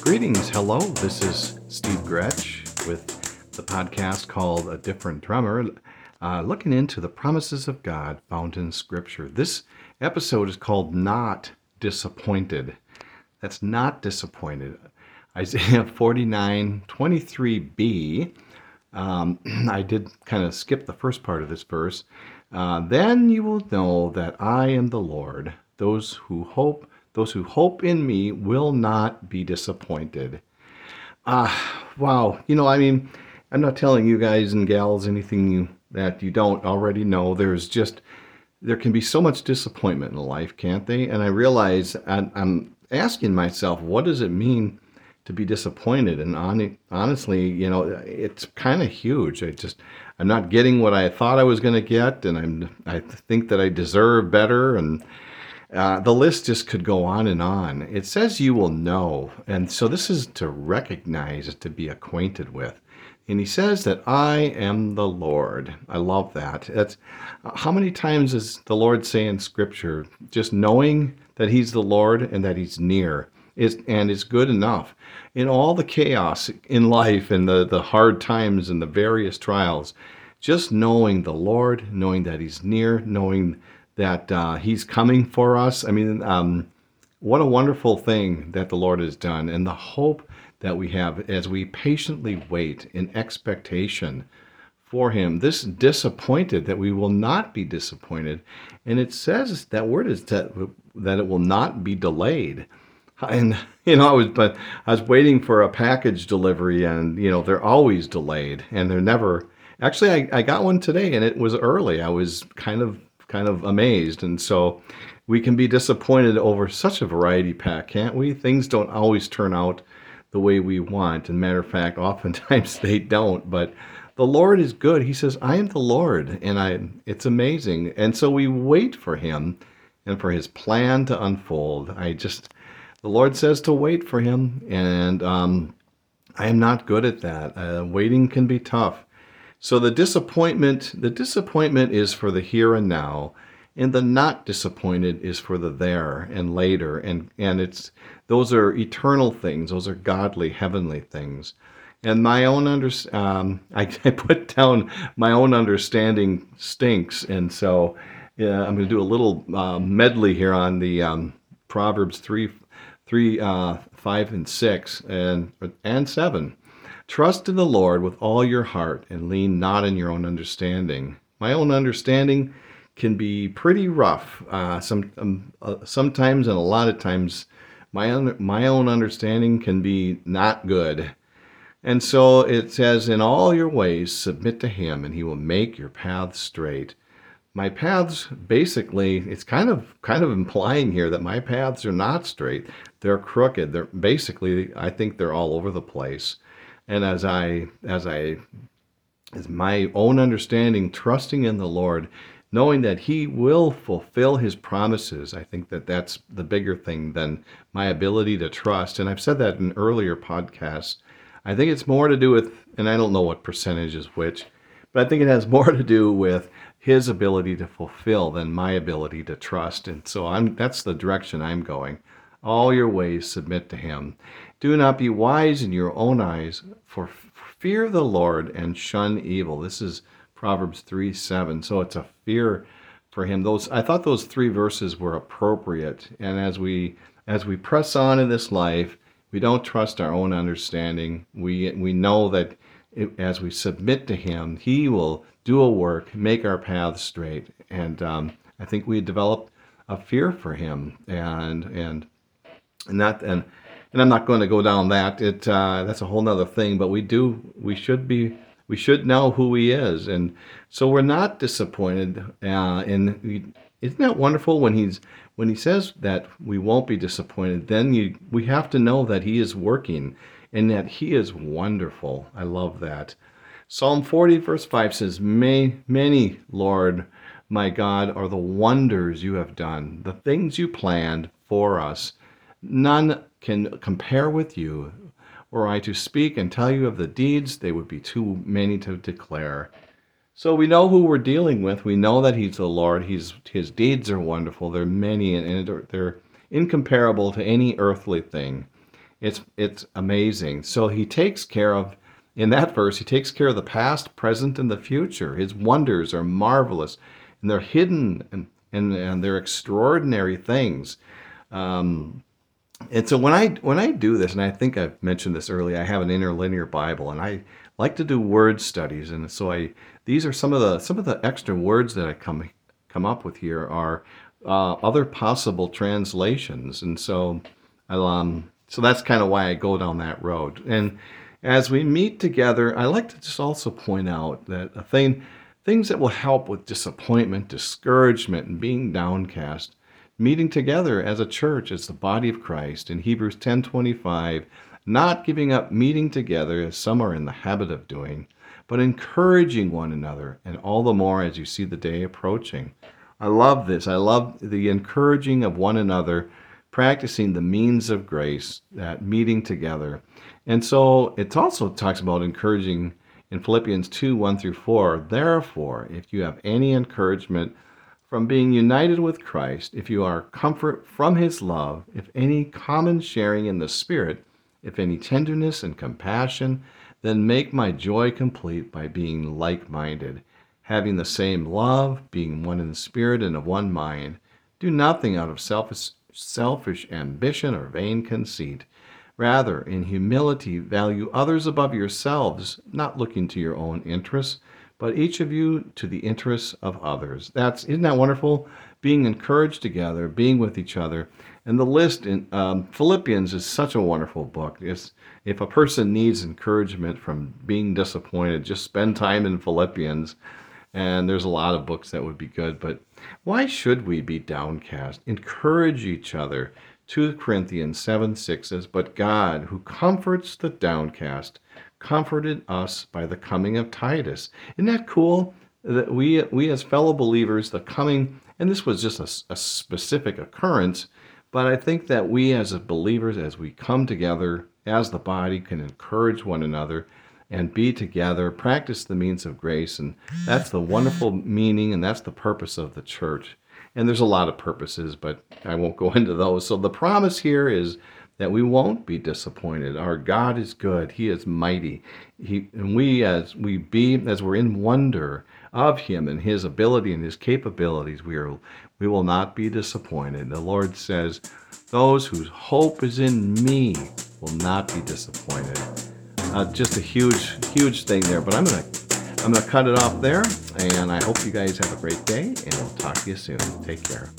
Greetings. Hello. This is Steve Gretsch with the podcast called A Different Drummer, uh, looking into the promises of God found in Scripture. This episode is called Not Disappointed. That's not disappointed. Isaiah 49 23b. Um, I did kind of skip the first part of this verse. Uh, then you will know that I am the Lord. Those who hope those who hope in me will not be disappointed. Ah, uh, wow. You know, I mean, I'm not telling you guys and gals anything you, that you don't already know. There's just, there can be so much disappointment in life, can't they? And I realize I'm, I'm asking myself, what does it mean to be disappointed? And on, honestly, you know, it's kind of huge. I just, I'm not getting what I thought I was going to get, and I'm, I think that I deserve better, and uh, the list just could go on and on. It says you will know. And so this is to recognize, to be acquainted with. And he says that I am the Lord. I love that. That's, how many times does the Lord say in Scripture, just knowing that He's the Lord and that He's near is, and is good enough? In all the chaos in life and the, the hard times and the various trials, just knowing the Lord, knowing that He's near, knowing that uh, He's coming for us. I mean, um, what a wonderful thing that the Lord has done, and the hope that we have as we patiently wait in expectation for Him. This disappointed that we will not be disappointed, and it says that word is that that it will not be delayed. And you know, I was but I was waiting for a package delivery, and you know they're always delayed, and they're never. Actually, I, I got one today, and it was early. I was kind of kind of amazed. And so we can be disappointed over such a variety pack, can't we? Things don't always turn out the way we want. And matter of fact, oftentimes they don't. But the Lord is good. He says, I am the Lord. And I it's amazing. And so we wait for him and for his plan to unfold. I just the Lord says to wait for him. And um, I am not good at that. Uh, waiting can be tough. So the disappointment, the disappointment is for the here and now, and the not disappointed is for the there and later. And and it's those are eternal things. Those are godly, heavenly things. And my own under, um, I, I put down my own understanding stinks, and so yeah, I'm going to do a little uh, medley here on the um, Proverbs three, three, uh, five, and six, and and seven. Trust in the Lord with all your heart and lean not in your own understanding. My own understanding can be pretty rough. Uh, some um, uh, sometimes and a lot of times, my own my own understanding can be not good. And so it says, "In all your ways submit to Him, and He will make your paths straight." My paths, basically, it's kind of kind of implying here that my paths are not straight; they're crooked. They're basically, I think they're all over the place and as I as I as my own understanding, trusting in the Lord, knowing that He will fulfill His promises. I think that that's the bigger thing than my ability to trust. And I've said that in earlier podcasts. I think it's more to do with, and I don't know what percentage is which, but I think it has more to do with His ability to fulfill than my ability to trust. And so I'm that's the direction I'm going. All your ways submit to Him. Do not be wise in your own eyes, for fear the Lord and shun evil. This is Proverbs 3 7. So it's a fear for him. Those I thought those three verses were appropriate. And as we as we press on in this life, we don't trust our own understanding. We we know that it, as we submit to Him, He will do a work, make our paths straight. And um, I think we develop a fear for Him, and and and that and and I'm not going to go down that. It uh, that's a whole other thing. But we do, we should be, we should know who He is, and so we're not disappointed. Uh, and we, isn't that wonderful when He's when He says that we won't be disappointed? Then you, we have to know that He is working and that He is wonderful. I love that. Psalm 40 verse 5 says, "May many, Lord." My God, are the wonders you have done, the things you planned for us. None can compare with you. Were I to speak and tell you of the deeds, they would be too many to declare. So we know who we're dealing with. We know that He's the Lord. He's, his deeds are wonderful. They're many and they're incomparable to any earthly thing. It's it's amazing. So he takes care of in that verse, he takes care of the past, present, and the future. His wonders are marvelous, and they're hidden and and, and they're extraordinary things. Um, and so when I when I do this, and I think I've mentioned this earlier, I have an interlinear Bible, and I like to do word studies, and so I these are some of the some of the extra words that I come come up with here are uh, other possible translations, and so um, so that's kind of why I go down that road. And as we meet together, I like to just also point out that a thing things that will help with disappointment, discouragement, and being downcast meeting together as a church as the body of Christ in Hebrews 10:25 not giving up meeting together as some are in the habit of doing but encouraging one another and all the more as you see the day approaching. I love this. I love the encouraging of one another practicing the means of grace that meeting together. And so it also talks about encouraging in Philippians 2 1 through 4 therefore if you have any encouragement from being united with Christ, if you are comfort from his love, if any common sharing in the Spirit, if any tenderness and compassion, then make my joy complete by being like minded, having the same love, being one in spirit and of one mind. Do nothing out of selfish, selfish ambition or vain conceit. Rather, in humility, value others above yourselves, not looking to your own interests but each of you to the interests of others. That's isn't that wonderful? Being encouraged together, being with each other, and the list in um, Philippians is such a wonderful book. It's, if a person needs encouragement from being disappointed, just spend time in Philippians. And there's a lot of books that would be good, but why should we be downcast? Encourage each other. 2 Corinthians 7 6 says, But God, who comforts the downcast, comforted us by the coming of Titus. Isn't that cool? That we, we as fellow believers, the coming, and this was just a, a specific occurrence, but I think that we as believers, as we come together as the body, can encourage one another and be together, practice the means of grace. And that's the wonderful meaning, and that's the purpose of the church. And there's a lot of purposes, but I won't go into those. So the promise here is that we won't be disappointed. Our God is good. He is mighty. He, and we, as we be, as we're in wonder of Him and His ability and His capabilities, we are, we will not be disappointed. The Lord says, "Those whose hope is in Me will not be disappointed." Uh, just a huge, huge thing there. But I'm gonna, I'm gonna cut it off there, and I hope you guys have a great day, and we'll talk to you soon. Take care.